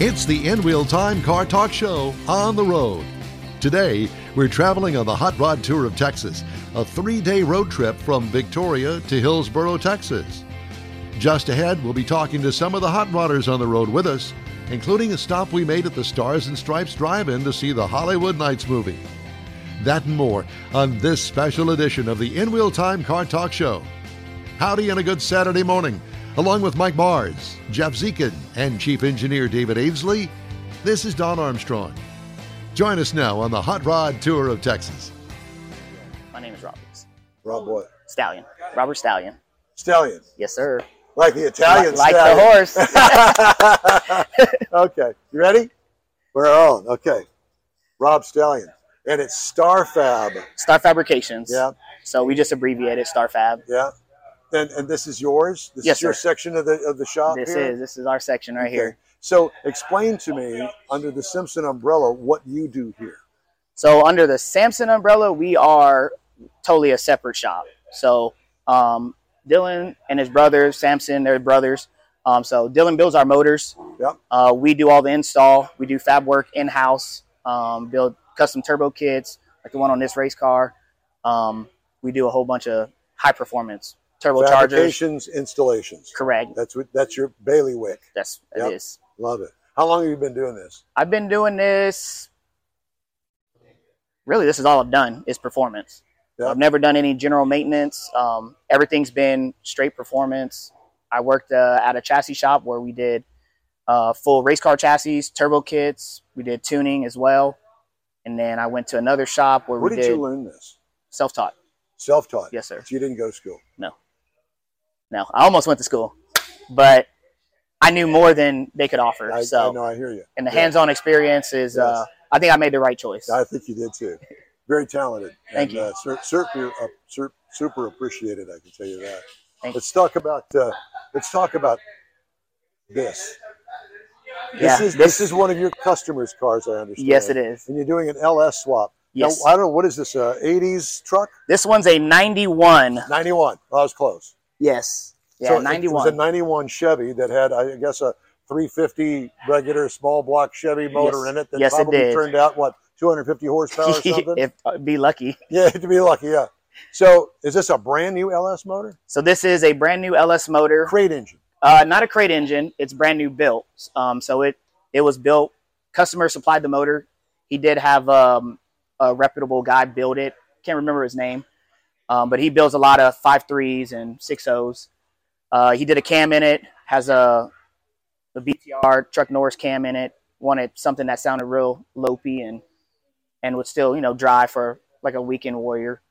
It's the In Wheel Time Car Talk Show on the road. Today, we're traveling on the Hot Rod Tour of Texas, a three day road trip from Victoria to Hillsboro, Texas. Just ahead, we'll be talking to some of the hot rodders on the road with us, including a stop we made at the Stars and Stripes Drive In to see the Hollywood Nights movie. That and more on this special edition of the In Wheel Time Car Talk Show. Howdy and a good Saturday morning. Along with Mike Mars, Jeff Zekin, and Chief Engineer David Ainsley, this is Don Armstrong. Join us now on the Hot Rod Tour of Texas. My name is Roberts. Rob what? Stallion. Robert Stallion. Stallion. Yes, sir. Like the Italian like stallion. the horse. okay. You ready? We're on. Okay. Rob Stallion. And it's Star Fab. Star Fabrications. Yeah. So we just abbreviated Star Fab. Yeah. And, and this is yours? This Yes, is your sir. section of the of the shop This here? is this is our section right Okay. here. So explain to me, under the Samson umbrella, what you do here. So under the Samson umbrella, we are totally a separate shop. So um, Dylan and his brother Samson, they're brothers. Um, so Dylan builds our motors. Yep. Uh, we do all the install. We do fab work in house. Um, build custom turbo kits like the one on this race car. Um, we do a whole bunch of high performance turbochargers. Installations. Correct. That's what that's your bailiwick. That's Yep. it is. Love it. How long have you been doing this? I've been doing this. Really, this is all I've done is performance. Yeah. I've never done any general maintenance. Um, everything's been straight performance. I worked uh, at a chassis shop where we did uh, full race car chassis, turbo kits. We did tuning as well, and then I went to another shop where Where we did did you learn this? self-taught. Self-taught. Yes, sir. So you didn't go to school. No, I almost went to school, but I knew more than they could offer. I, so, I know. I hear you. and the Yeah. hands-on experience is, uh, I think I made the right choice. I think you did too. Very talented. Thank and, you. Uh, super, uh, super appreciated. I can tell you that. Thank let's talk about. Uh, let's talk about this. This Yeah, is this- this is one of your customers' cars. I understand. Yes, it is. And you're doing an LS swap. Yes. Now, I don't know what is this. Uh, 80s truck. This one's a 91. 91. Oh, I was close. Yes. Yeah, So it- 91. It was a 91 Chevy that had, I guess, a 350 regular small block Chevy motor Yes. in it that Yes, it probably did. turned out what 250 horsepower or something. if uh, be lucky. Yeah, to be lucky, yeah. So, is this a brand new LS motor? So this is a brand new LS motor. Crate engine. Uh, not a crate engine. It's brand new built. Um, so it it was built. Customer supplied the motor. He did have um, a reputable guy build it. Can't remember his name, um, but he builds a lot of five threes and six O's. Uh, he did a cam in it. Has a the BTR Truck Norris cam in it. Wanted something that sounded real lopey and and would still you know drive for like a weekend warrior.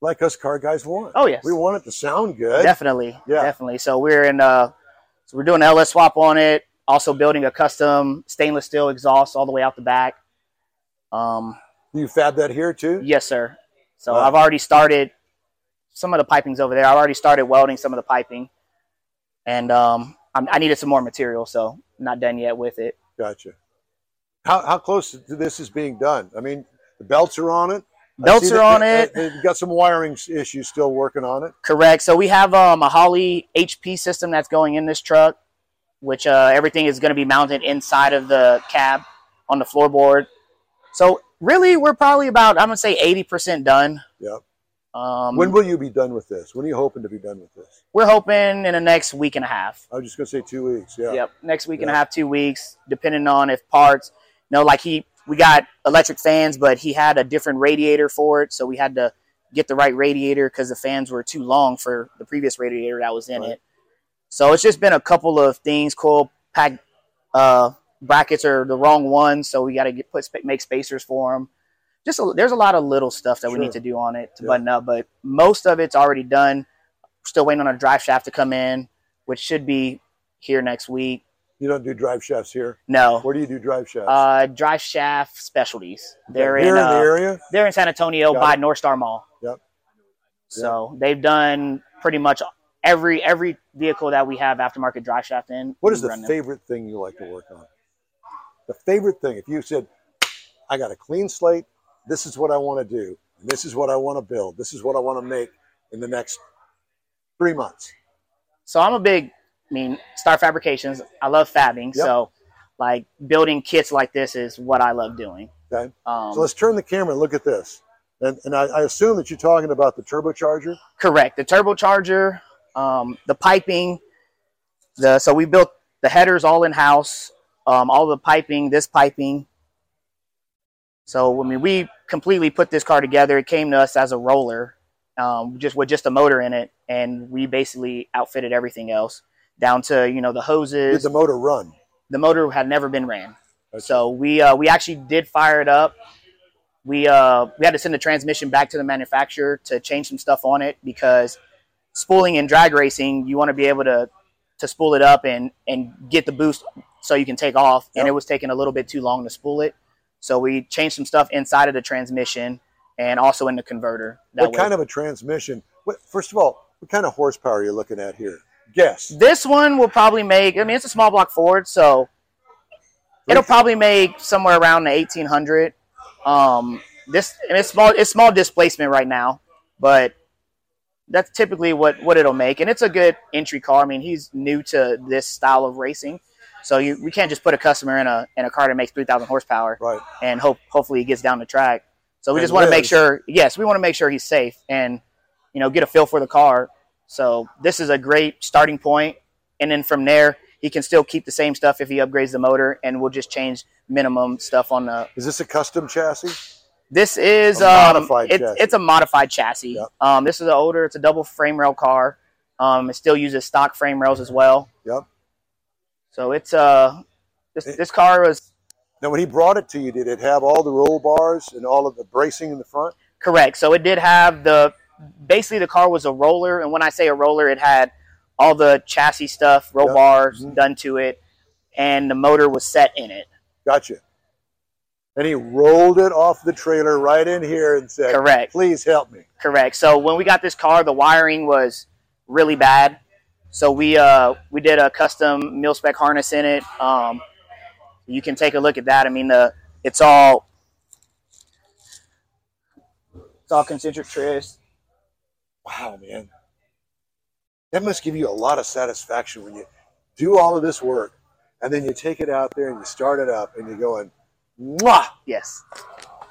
Like us car guys want. Oh yes, We want it to sound good. Definitely. Yeah. Definitely. So we're in uh so we're doing an LS swap on it, also building a custom stainless steel exhaust all the way out the back. Um You fab that here too? yes sir. So Wow. I've already started some of the piping's over there. I've already started welding some of the piping. And um I'm, I needed some more material, so not done yet with it. Gotcha. How, how close to this is being done? I mean, the belts are on it. Belts are on it. They've got some wiring issues still working on it. Correct. So we have um, a Holley HP system that's going in this truck, which uh, everything is going to be mounted inside of the cab on the floorboard. So really, we're probably about I'm gonna say 80% done. Yep. Um, when will you be done with this? When are you hoping to be done with this? we're hoping in the next week and a half. I was just to say two weeks. Yeah. Yep. Next week and a half, two weeks, depending on if parts. You know, like he, we got electric fans, but he had a different radiator for it, so we had to get the right radiator because the fans were too long for the previous radiator that was in Right. it. So it's just been a couple of things. Coil pack uh, brackets are the wrong ones, so we got to get put make spacers for them. Just a, there's a lot of little stuff that we need to do on it to Yeah. button up, but most of it's already done. Still waiting on a drive shaft to come in, which should be here next week. You don't do drive shafts here. No, Where do you do drive shafts? uh, drive shaft specialties. They're in, in the uh, area. they're in San Antonio Got by it. North Star Mall. Yep. So they've done pretty much every every vehicle that we have aftermarket drive shaft in. What is the run them. favorite thing you like to work on? The favorite thing, if you said, I got a clean slate, this is what I want to do, and this is what I want to build, this is what I want to make in the next three months. So I'm a big, I mean, Star Fabrications. I love fabbing. Yep. So like building kits like this is what I love doing. Okay. Um, so let's turn the camera and look at this. And, and I, I assume that you're talking about the turbocharger. Correct. The turbocharger, um, the piping, the so we built the headers all in house, um, all the piping, this piping. So I mean, we completely put this car together. It came to us as a roller, um, just with just a motor in it, and we basically outfitted everything else down to you know the hoses. Did the motor run? the motor had never been ran. Okay. So we uh, we actually did fire it up. We uh, we had to send the transmission back to the manufacturer to change some stuff on it because spooling and drag racing, you want to be able to to spool it up and and get the boost so you can take off. And it was taking a little bit too long to spool it. So we changed some stuff inside of the transmission and also in the converter. What kind of a transmission? What, first of all, what kind of horsepower are you looking at here? Guess. This one will probably make. I mean, it's a small block Ford, so it'll probably make somewhere around the eighteen hundred. Um, this and it's small. It's small displacement right now, but that's typically what what it'll make, and it's a good entry car. I mean, he's new to this style of racing, so you we can't just put a customer in a in a car that makes three thousand horsepower Right. and hope hopefully he gets down the track. So we And just want to make sure. Yes, we want to make sure he's safe and you know get a feel for the car. So this is a great starting point, and then from there he can still keep the same stuff if he upgrades the motor, and we'll just change minimum stuff on the. Is this a custom chassis? This is A um, modified it's, chassis. it's a modified chassis. Yep. Um, this is an older. It's a double frame rail car. Um, it still uses stock frame rails as well. Yep. So it's uh, this this car was Now, when he brought it to you, did it have all the roll bars and all of the bracing in the front? Correct. So it did have the basically the car was a roller, and when I say a roller, it had all the chassis stuff, roll Yep. bars Mhm. done to it, and the motor was set in it. Gotcha. And he rolled it off the trailer right in here and said, Correct. "Please help me." Correct. So when we got this car, the wiring was really bad. So we uh we did a custom mil spec harness in it. Um, you can take a look at that. I mean the it's all it's all concentric tris. Wow, man, that must give you a lot of satisfaction when you do all of this work, and then you take it out there and you start it up, and you're going, "Mwah! Yes,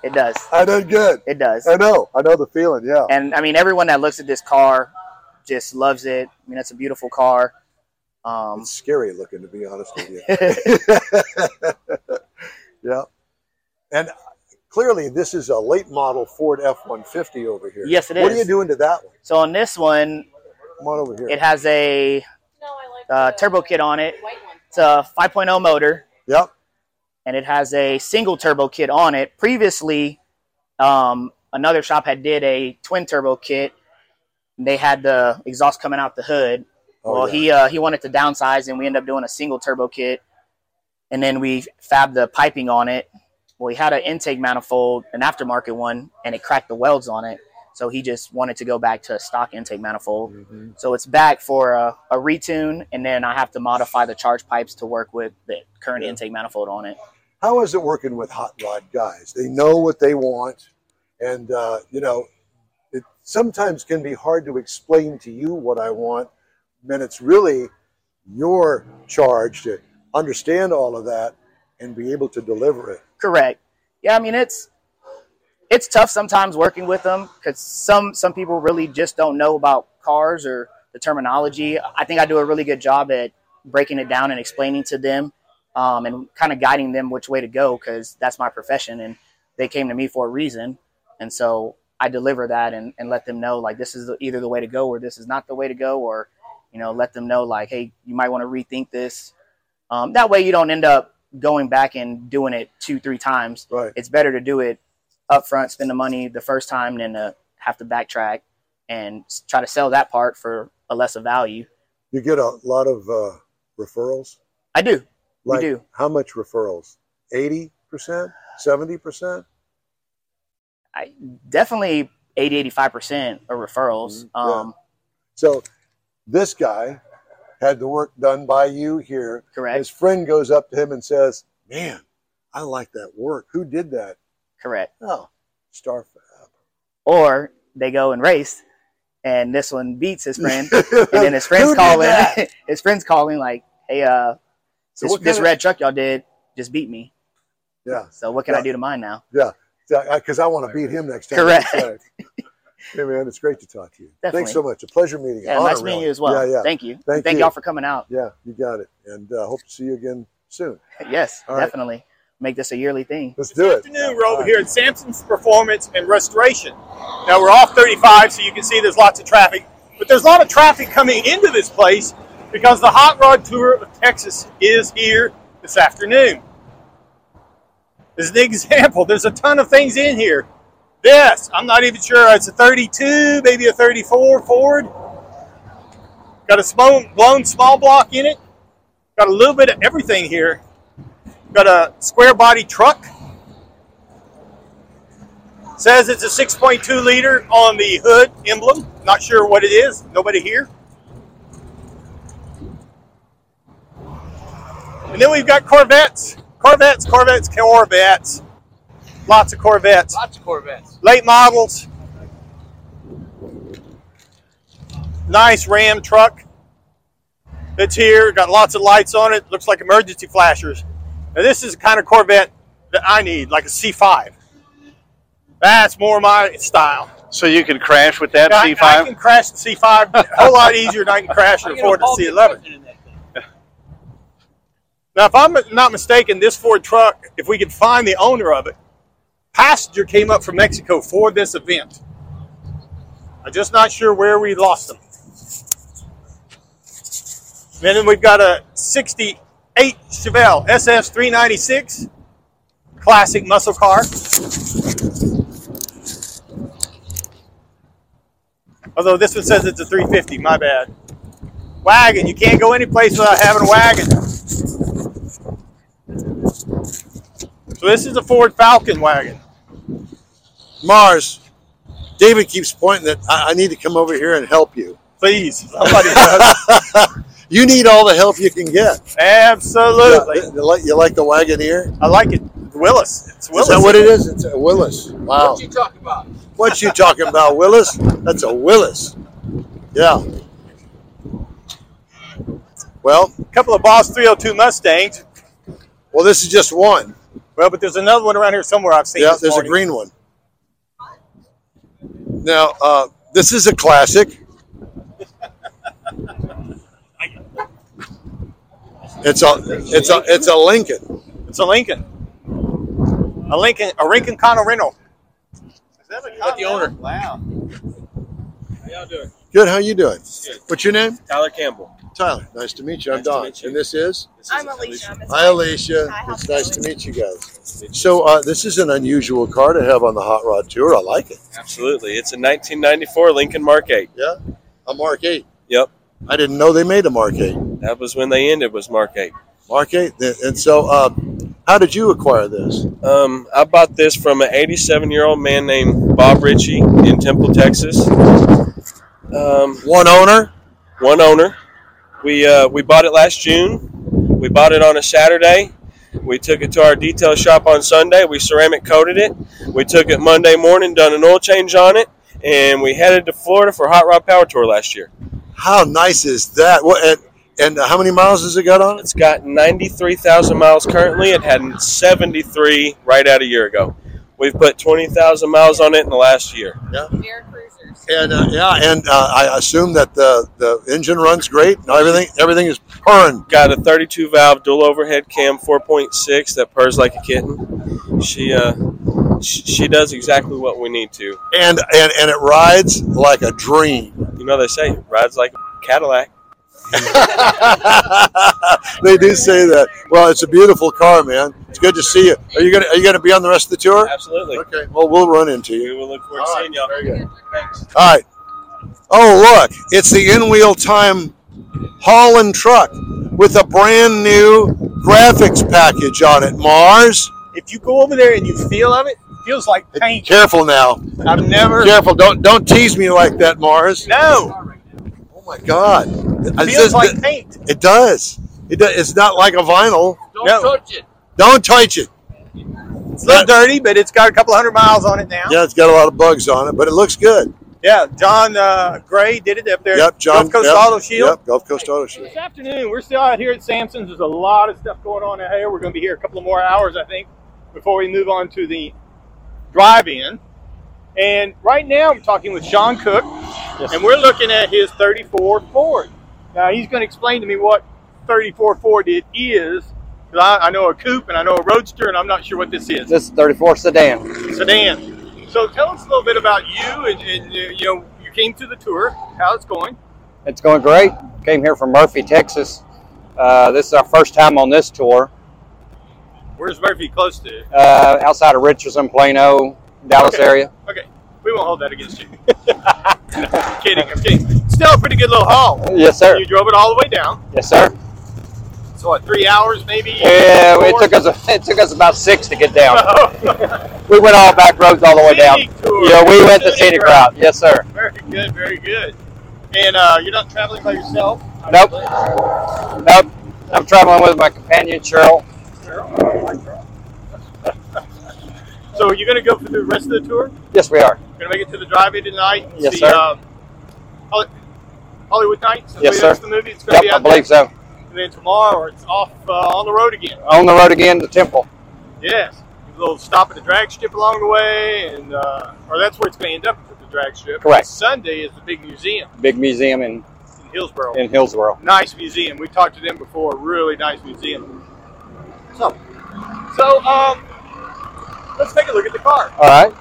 it does. I did good." It does. I know, I know the feeling. Yeah. and I mean everyone that looks at this car just loves it. I mean it's a beautiful car. Um, It's scary looking, to be honest with you. yeah. And clearly, this is a late model Ford F 150 over here. Yes, it is. What are you doing to that one? so on this one, Come on over here. it has a No, I like uh, turbo kit on it. It's a 5.0 motor, yep. And it has a single turbo kit on it. Previously, um, another shop had did a twin turbo kit. They had the exhaust coming out the hood. Oh, well, yeah. he uh, he wanted to downsize, and we ended up doing a single turbo kit, and then we fabbed the piping on it. Well, he had an intake manifold, an aftermarket one, and it cracked the welds on it. So he just wanted to go back to a stock intake manifold. Mhm. So it's back for a, a retune, and then I have to modify the charge pipes to work with the current Yeah. intake manifold on it. How is it working with hot rod guys? They know what they want, and uh, you know, it sometimes can be hard to explain to you what I want. Then it's really your charge to understand all of that and be able to deliver it. Correct. Yeah, I mean it's it's tough sometimes working with them because some some people really just don't know about cars or the terminology. I think I do a really good job at breaking it down and explaining to them um, and kind of guiding them which way to go because that's my profession and they came to me for a reason, and so I deliver that and, and let them know like this is either the way to go or this is not the way to go or you know let them know like hey you might want to rethink this. Um, that way you don't end up going back and doing it two three times Right. it's better to do it up front, spend the money the first time than to have to backtrack and try to sell that part for a lesser value. You get a lot of uh, referrals. I do. Like do. how much referrals? Eighty percent, seventy percent. I definitely 80, 85% are referrals. Mhm, yeah. Um, So this guy had the work done by you here. correct. His friend goes up to him and says, "Man, I like that work. Who did that?" Correct. Oh, Starfab. Or they go and race and this one beats his friend and then his friends did call that? in. his friends calling like, hey, uh, So this, what this of- red truck y'all did, just beat me. Yeah. So what can I do to mine now? Yeah. Because I want to beat him next time. Correct. Hey, man, it's great to talk to you. Definitely. Thanks so much. A pleasure meeting you. Yeah, Honor, nice meeting really. you as well. Yeah, yeah. Thank you. Thank Thank you. y'all for coming out. Yeah, you got it. And uh, hope to see you again soon. Yes, All right. definitely. Make this a yearly thing. Let's do it. afternoon, we're over here at Samson's Performance and Restoration. Now we're off 35, so you can see there's lots of traffic, but there's a lot of traffic coming into this place because the Hot Rod Tour of Texas is here this afternoon. As an example, there's a ton of things in here. This, I'm not even sure, it's a 32, maybe a 34 Ford. Got a small, blown small block in it. Got a little bit of everything here. Got a square body truck. Says it's a 6.2 liter on the hood emblem. Not sure what it is. Nobody here. And then we've got Corvettes. Corvettes, Corvettes, Corvettes. Lots of Corvettes. Lots of Corvettes. Late models. Nice Ram truck that's here. Got lots of lights on it. Looks like emergency flashers. Now this is the kind of Corvette that I need, like a C5. That's more my style. So you can crash with that C5. I can crash the C5 a whole lot easier than I can crash and afford the C11. Now, if I'm not mistaken, this Ford truck, if we could find the owner of it, passenger came up from Mexico for this event. I'm just not sure where we lost them. And then we've got a 68 Chevelle SS 396, classic muscle car. Although this one says it's a 350, my bad. Wagon, you can't go any place without having a wagon. So this is a Ford Falcon wagon. Mars, David keeps pointing that I, I need to come over here and help you. Please, somebody does. You need all the help you can get. Absolutely. Yeah, you, like, you like the Wagoneer? I like it. Willys. It's Willys. Is that what it is? It's a Willys. Wow. What you talking about? What you talking about, Willis? That's a Willys. Yeah. Well, A couple of Boss 302 Mustangs. well, this is just one. Well, but there's another one around here somewhere I've seen. Yeah, this there's a green one. Now, uh, this is a classic. It's a it's a it's a Lincoln. It's a Lincoln. A Lincoln, a Lincoln Continental. Is that a But the owner. Wow. How y'all doing? Good. How you doing? Good. What's your name? Tyler Campbell. Tyler. Nice to meet you. I'm Nice Don. you. And this is. This I'm is Alicia. I'm his Hi. Alicia. Hi, It's nice to meet you guys. So, uh, this is an unusual car to have on the Hot Rod Tour. I like it. Absolutely. It's a 1994 Lincoln Mark 8. Yeah, a Mark 8. Yep. I didn't know they made a Mark 8. That was when they ended was Mark 8. Mark 8. And so, uh, how did you acquire this? Um, I bought this from an 87 year old man named Bob Ritchie in Temple, Texas. Um, One owner? one owner. We uh, we bought it last June. We bought it on a Saturday. We took it to our detail shop on Sunday. We ceramic coated it. We took it Monday morning, done an oil change on it, and we headed to Florida for Hot Rod Power Tour last year. How nice is that? What, and, and how many miles has it got on it? It's got 93,000 miles currently. It had 73 right out a year ago. We've put 20,000 miles on it in the last year. Air cruisers. And uh, yeah, and uh, I assume that the, the engine runs great. and everything everything is purring. Got a 32 valve dual overhead cam 4.6 that purrs like a kitten. She uh, she, she does exactly what we need to. And, and and it rides like a dream. You know they say it rides like a Cadillac. they do say that. Well, it's a beautiful car, man. It's good to see you. Are you gonna Are you gonna be on the rest of the tour? Absolutely. Okay. Well, we'll run into you. We will look forward to All right, seeing y'all. very good. Thanks. All right. Oh, look! It's the in-wheel time Holland truck with a brand new graphics package on it. Mars. If you go over there and you feel of it, it feels like paint. Careful now. I've never. Careful. Don't don't tease me like that, Mars. No, my God. it feels just- like paint. It does. It does. It's not like a vinyl. Don't No. touch it. Don't touch it. It's a little dirty, but it's got a couple hundred miles on it now. Yeah, it's got a lot of bugs on it, but it looks good. Yeah, John uh, Gray did it up there. Yep, John. Gulf Coast yep, Auto Shield. Yep, Gulf Coast Auto Shield. This afternoon, we're still out here at Samson's. There's a lot of stuff going on out here. We're going to be here a couple of more hours, I think, before we move on to the drive-in. And right now, I'm talking with Sean Cook, and we're looking at his 34 Ford. Now, he's going to explain to me what 34 Ford it is. I, I know a coupe and I know a roadster, and I'm not sure what this is. This is 34 sedan. sedan. So tell us a little bit about you, and, and uh, you know, you came to the tour. How it's going? It's going great. Came here from Murphy, Texas. Uh, this is our first time on this tour. Where's Murphy close to? Uh, outside of Richardson, Plano, Dallas Okay. area. Okay, we won't hold that against you. I'm kidding. I'm kidding. Still a pretty good little haul. Yes, sir. You drove it all the way down. Yes, sir. So what? Three hours, maybe? Yeah, it took us it took us about six to get down. Oh, We went all back roads all the way down. Tour. Yeah, we went the Scenic scenic route. Yes, sir. very good. Very good. And uh, you're not traveling by yourself? Nope. Nope. I'm traveling with my companion Cheryl. So you're going to go for the rest of the tour? Yes, we are. Going to make it to the drive-in tonight? and Yes, see, sir. Um, Hollywood Nights? Yes, sir. The movie. It's going to Yep, be I believe so. And then tomorrow it's off uh, on the road again. On the road again to Temple. Yes. A little stop at the drag strip along the way, and uh, or that's where it's going to end up at the drag strip. Correct. Sunday is the big museum Big museum in, in Hillsboro. in Hillsboro. nice museum. We talked to them before. Really nice museum. So, so um, let's take a look at the car. All right.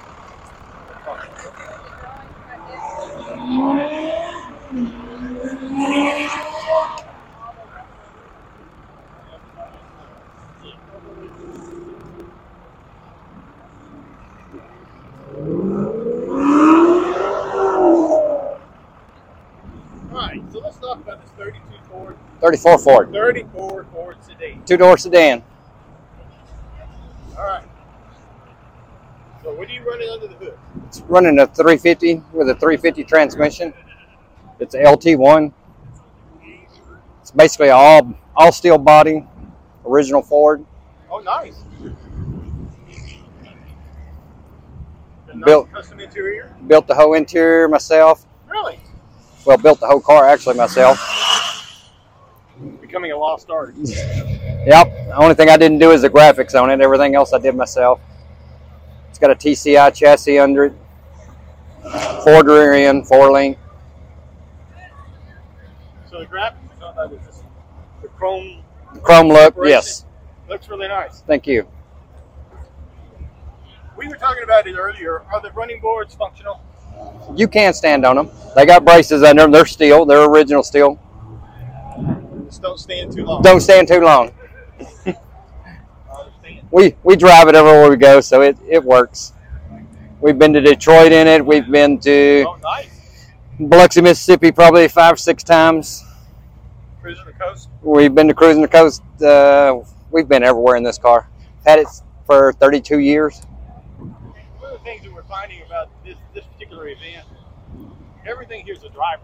All right. So let's talk about this 32 Ford, 34 Ford. 34 Ford sedan. Two door sedan. All right. So what are you running under the hood? It's running a 350 with a 350 transmission. It's a LT1. It's basically all all steel body, original Ford. Oh, nice. Nice Built- custom interior. Built the whole interior myself. Really? Well, built the whole car actually myself. Becoming a lost art. Yep. The only thing I didn't do is the graphics on it. Everything else I did myself. Got a TCI chassis under it. Ford rear end, four link. So the graphics talking about is the chrome Chrome look. Yes. looks really nice. Thank you. We were talking about it earlier. Are the running boards functional? You can stand on them. They got braces under them. They're steel. They're original steel. Just don't stand too long. Don't stand too long. We we drive it everywhere we go, so it, it works. We've been to Detroit in it. We've been to Oh, nice. Biloxi, Mississippi, probably five or six times. Cruising the coast. We've been to cruising the coast. Uh, we've been everywhere in this car. Had it for 32 years. One of the things that we're finding about this this particular event, everything here's a driver.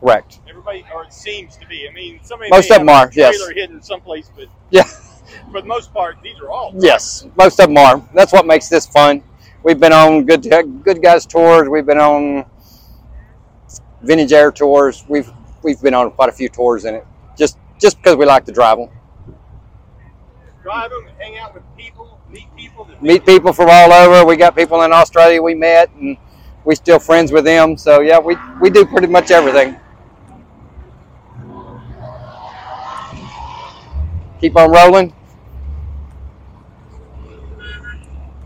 Correct. Everybody, or it seems to be. I mean, somebody Most may of 'em have a are, yes. Trailer hidden someplace, but Yeah. for the most part, these are all. Yes, most of them are. That's what makes this fun. We've been on good good guys tours. We've been on vintage air tours. We've we've been on quite a few tours in it. Just just because we like to drive them. Drive them, hang out with people, meet people. That Meet people from all over. We got people in Australia we met, and we still friends with them. So yeah, we we do pretty much everything. Keep on rolling.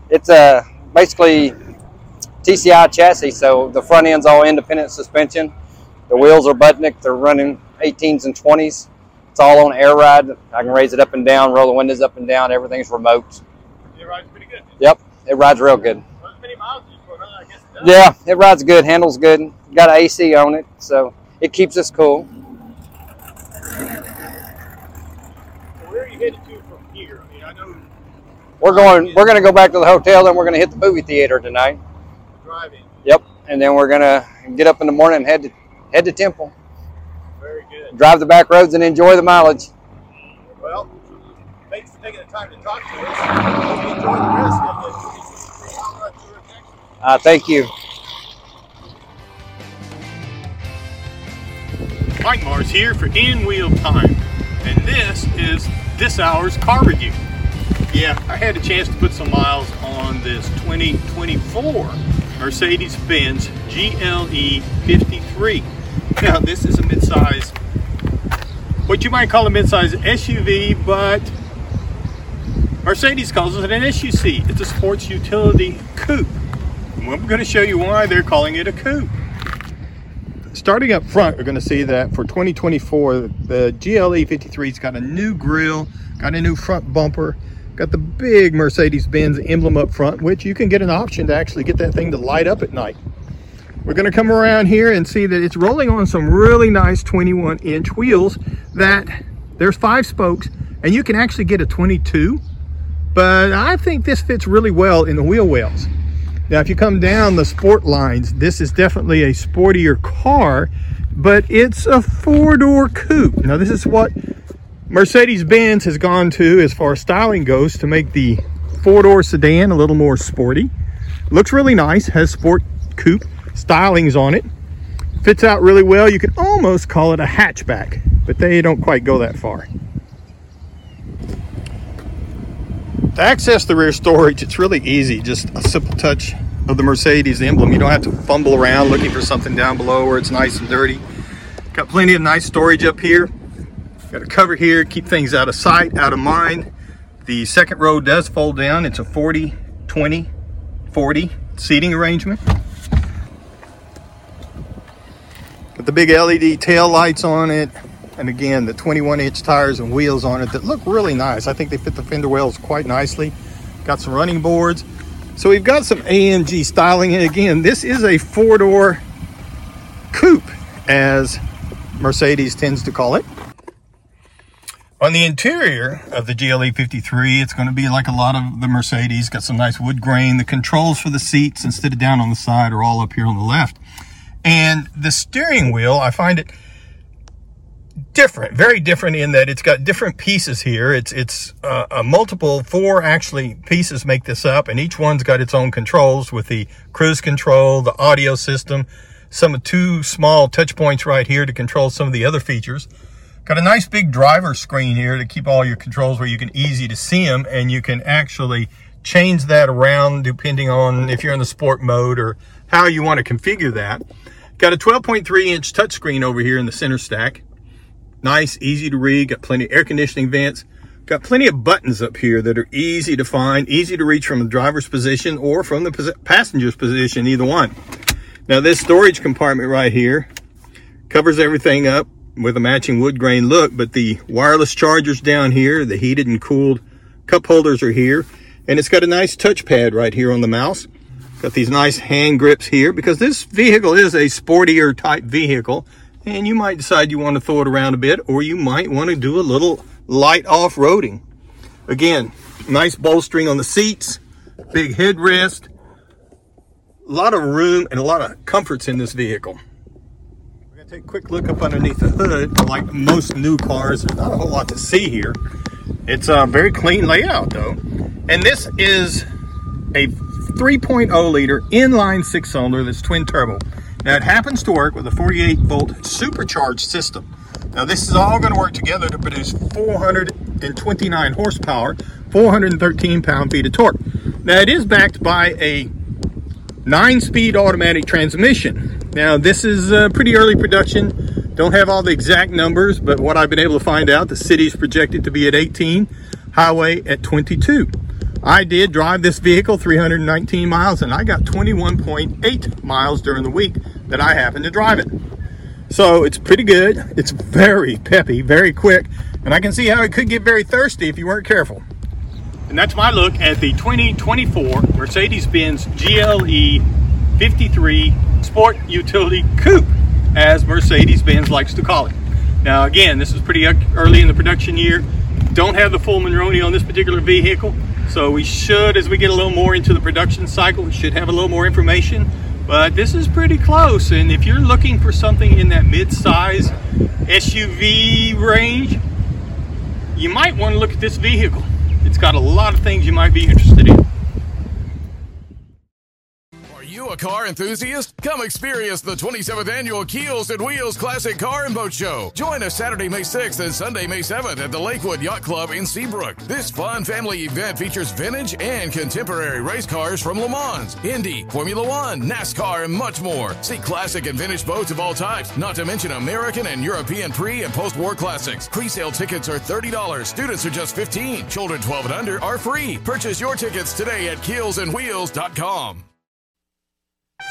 It's a basically TCI chassis, so the front end's all independent suspension. The wheels are Budnik. They're running 18s and 20s. It's all on air ride. I can raise it up and down, roll the windows up and down. Everything's remote. It rides pretty good. Yep, it rides real good. Well, miles as you put on, I guess it. Yeah, it rides good, handles good. Got an AC on it, so it keeps us cool. So where are you headed to from here? I mean, I know We're going. We're going to go back to the hotel, then we're going to hit the movie theater tonight. the drive-in. Yep, and then we're going to get up in the morning and head to head to Temple, Very good. drive the back roads, and enjoy the mileage. Well, thanks for taking the time to talk to us. Hope you enjoy the rest of the Hot Rod Tour of Texas. Uh, thank you. Mike Mars here for In Wheel Time, and this is this hour's car review. Yeah, I had a chance to put some miles on this 2024 Mercedes-Benz GLE 53. Now, this is a midsize, what you might call a midsize SUV, but Mercedes calls it an SUC. It's a sports utility coupe. And going to show you why they're calling it a coupe. Starting up front, we're going to see that for 2024, the GLE 53's got a new grille, got a new front bumper, got the big Mercedes-Benz emblem up front, which you can get an option to actually get that thing to light up at night. We're to come around here and see that it's rolling on some really nice 21 inch wheels that there's five spokes and you can actually get a 22 but I think this fits really well in the wheel wells. Now, if you come down the sport lines, this is definitely a sportier car, but it's a four-door coupe. Now, this is what Mercedes-Benz has gone to as far as styling goes to make the four-door sedan a little more sporty. Looks really nice, has sport coupe stylings on it. Fits out really well. You could almost call it a hatchback, but they don't quite go that far. To access the rear storage, it's really easy. Just a simple touch of the Mercedes emblem. You don't have to fumble around looking for something down below where it's nice and dirty. Got plenty of nice storage up here. Got a cover here, keep things out of sight, out of mind. The second row does fold down. It's a 40, 20, 40 seating arrangement. Got the big LED tail lights on it and again the 21 inch tires and wheels on it that look really nice i think they fit the fender wells quite nicely got some running boards so we've got some amg styling and again this is a four door coupe as mercedes tends to call it on the interior of the GLE 53, it's going to be like a lot of the Mercedes. Got some nice wood grain. The controls for the seats, instead of down on the side, are all up here on the left. And the steering wheel, I find it different, very different in that it's got different pieces here. It's it's uh, a multiple, four actually pieces make this up, and each one's got its own controls with the cruise control, the audio system, some two small touch points right here to control some of the other features. Got a nice big driver screen here to keep all your controls where you can easy to see them, and you can actually change that around depending on if you're in the sport mode or how you want to configure that. Got a 12.3 inch touchscreen over here in the center stack Nice, easy to read, got plenty of air conditioning vents. Got plenty of buttons up here that are easy to find, easy to reach from the driver's position or from the passenger's position, either one. Now this storage compartment right here covers everything up with a matching wood grain look, but the wireless chargers down here, the heated and cooled cup holders are here, and it's got a nice touchpad right here on the mouse. Got these nice hand grips here because this vehicle is a sportier type vehicle and you might decide you want to throw it around a bit or you might want to do a little light off-roading. Again, nice bolstering on the seats, big headrest, a lot of room and a lot of comforts in this vehicle. We're going to take a quick look up underneath the hood. Like most new cars, there's not a whole lot to see here. It's a very clean layout though. And this is a 3.0 liter inline six cylinder that's twin turbo. Now it happens to work with a 48 volt supercharged system. Now this is all going to work together to produce 429 horsepower, 413 pound-feet of torque. Now it is backed by a nine-speed automatic transmission. Now this is uh, pretty early production. Don't have all the exact numbers, but what I've been able to find out, the city's projected to be at 18, highway at 22. I did drive this vehicle 319 miles and I got 21.8 miles during the week that I happened to drive it. So it's pretty good. It's very peppy, very quick, and I can see how it could get very thirsty if you weren't careful. And that's my look at the 2024 Mercedes-Benz GLE 53 Sport Utility Coupe, as Mercedes-Benz likes to call it. Now again, this is pretty early in the production year. Don't have the full Monroney on this particular vehicle, so we should, as we get a little more into the production cycle, we should have a little more information. But this is pretty close. And if you're looking for something in that mid-size SUV range, you might want to look at this vehicle. It's got a lot of things you might be interested in. A car enthusiast? Come experience the 27th annual Keels and Wheels Classic Car and Boat Show. Join us Saturday, May 6th and Sunday, May 7th at the Lakewood Yacht Club in Seabrook. This fun family event features vintage and contemporary race cars from Le Mans, Indy, Formula One, NASCAR, and much more. See classic and vintage boats of all types, not to mention American and European pre and post war classics. Pre sale tickets are $30. Students are just 15 Children 12 and under are free. Purchase your tickets today at keelsandwheels.com.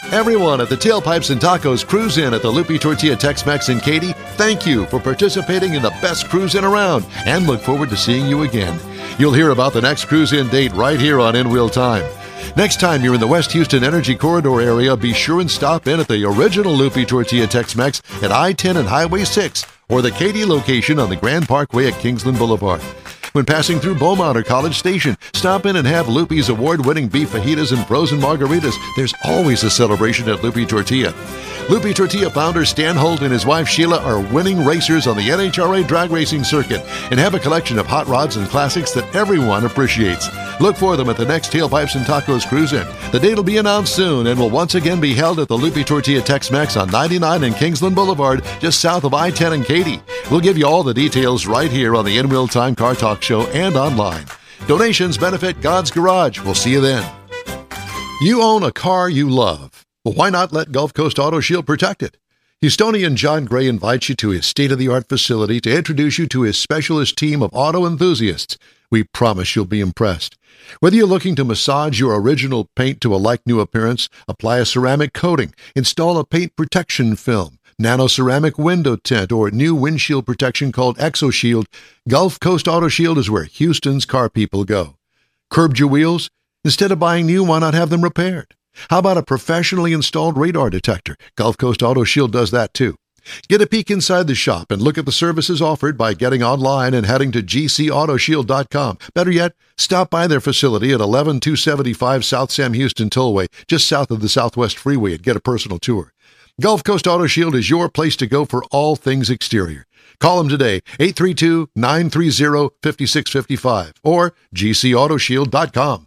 Everyone at the Tailpipes and Tacos Cruise In at the Lupe Tortilla Tex Mex in Katy, thank you for participating in the best cruise in around and look forward to seeing you again. You'll hear about the next cruise in date right here on In Wheel Time. Next time you're in the West Houston Energy Corridor area, be sure and stop in at the original Lupe Tortilla Tex Mex at I 10 and Highway 6 or the Katy location on the Grand Parkway at Kingsland Boulevard. When passing through Beaumont or College Station, stop in and have Lupe's award winning beef fajitas and frozen margaritas. There's always a celebration at Lupe Tortilla. Lupe Tortilla founder Stan Holt and his wife Sheila are winning racers on the NHRA drag racing circuit and have a collection of hot rods and classics that everyone appreciates. Look for them at the next Tailpipes and Tacos Cruise In. The date will be announced soon and will once again be held at the Lupe Tortilla Tex Mex on 99 and Kingsland Boulevard, just south of I 10 and Katy. We'll give you all the details right here on the In Wheel Time Car Talk Show and online. Donations benefit God's Garage. We'll see you then. You own a car you love. Why not let Gulf Coast Auto Shield protect it? Houstonian John Gray invites you to his state of the art facility to introduce you to his specialist team of auto enthusiasts. We promise you'll be impressed. Whether you're looking to massage your original paint to a like new appearance, apply a ceramic coating, install a paint protection film, nano ceramic window tint, or new windshield protection called ExoShield, Gulf Coast Auto Shield is where Houston's car people go. Curbed your wheels? Instead of buying new, why not have them repaired? How about a professionally installed radar detector? Gulf Coast Auto Shield does that too. Get a peek inside the shop and look at the services offered by getting online and heading to gcautoshield.com. Better yet, stop by their facility at 11275 South Sam Houston Tollway, just south of the Southwest Freeway, and get a personal tour. Gulf Coast Auto Shield is your place to go for all things exterior. Call them today, 832-930-5655 or gcautoshield.com.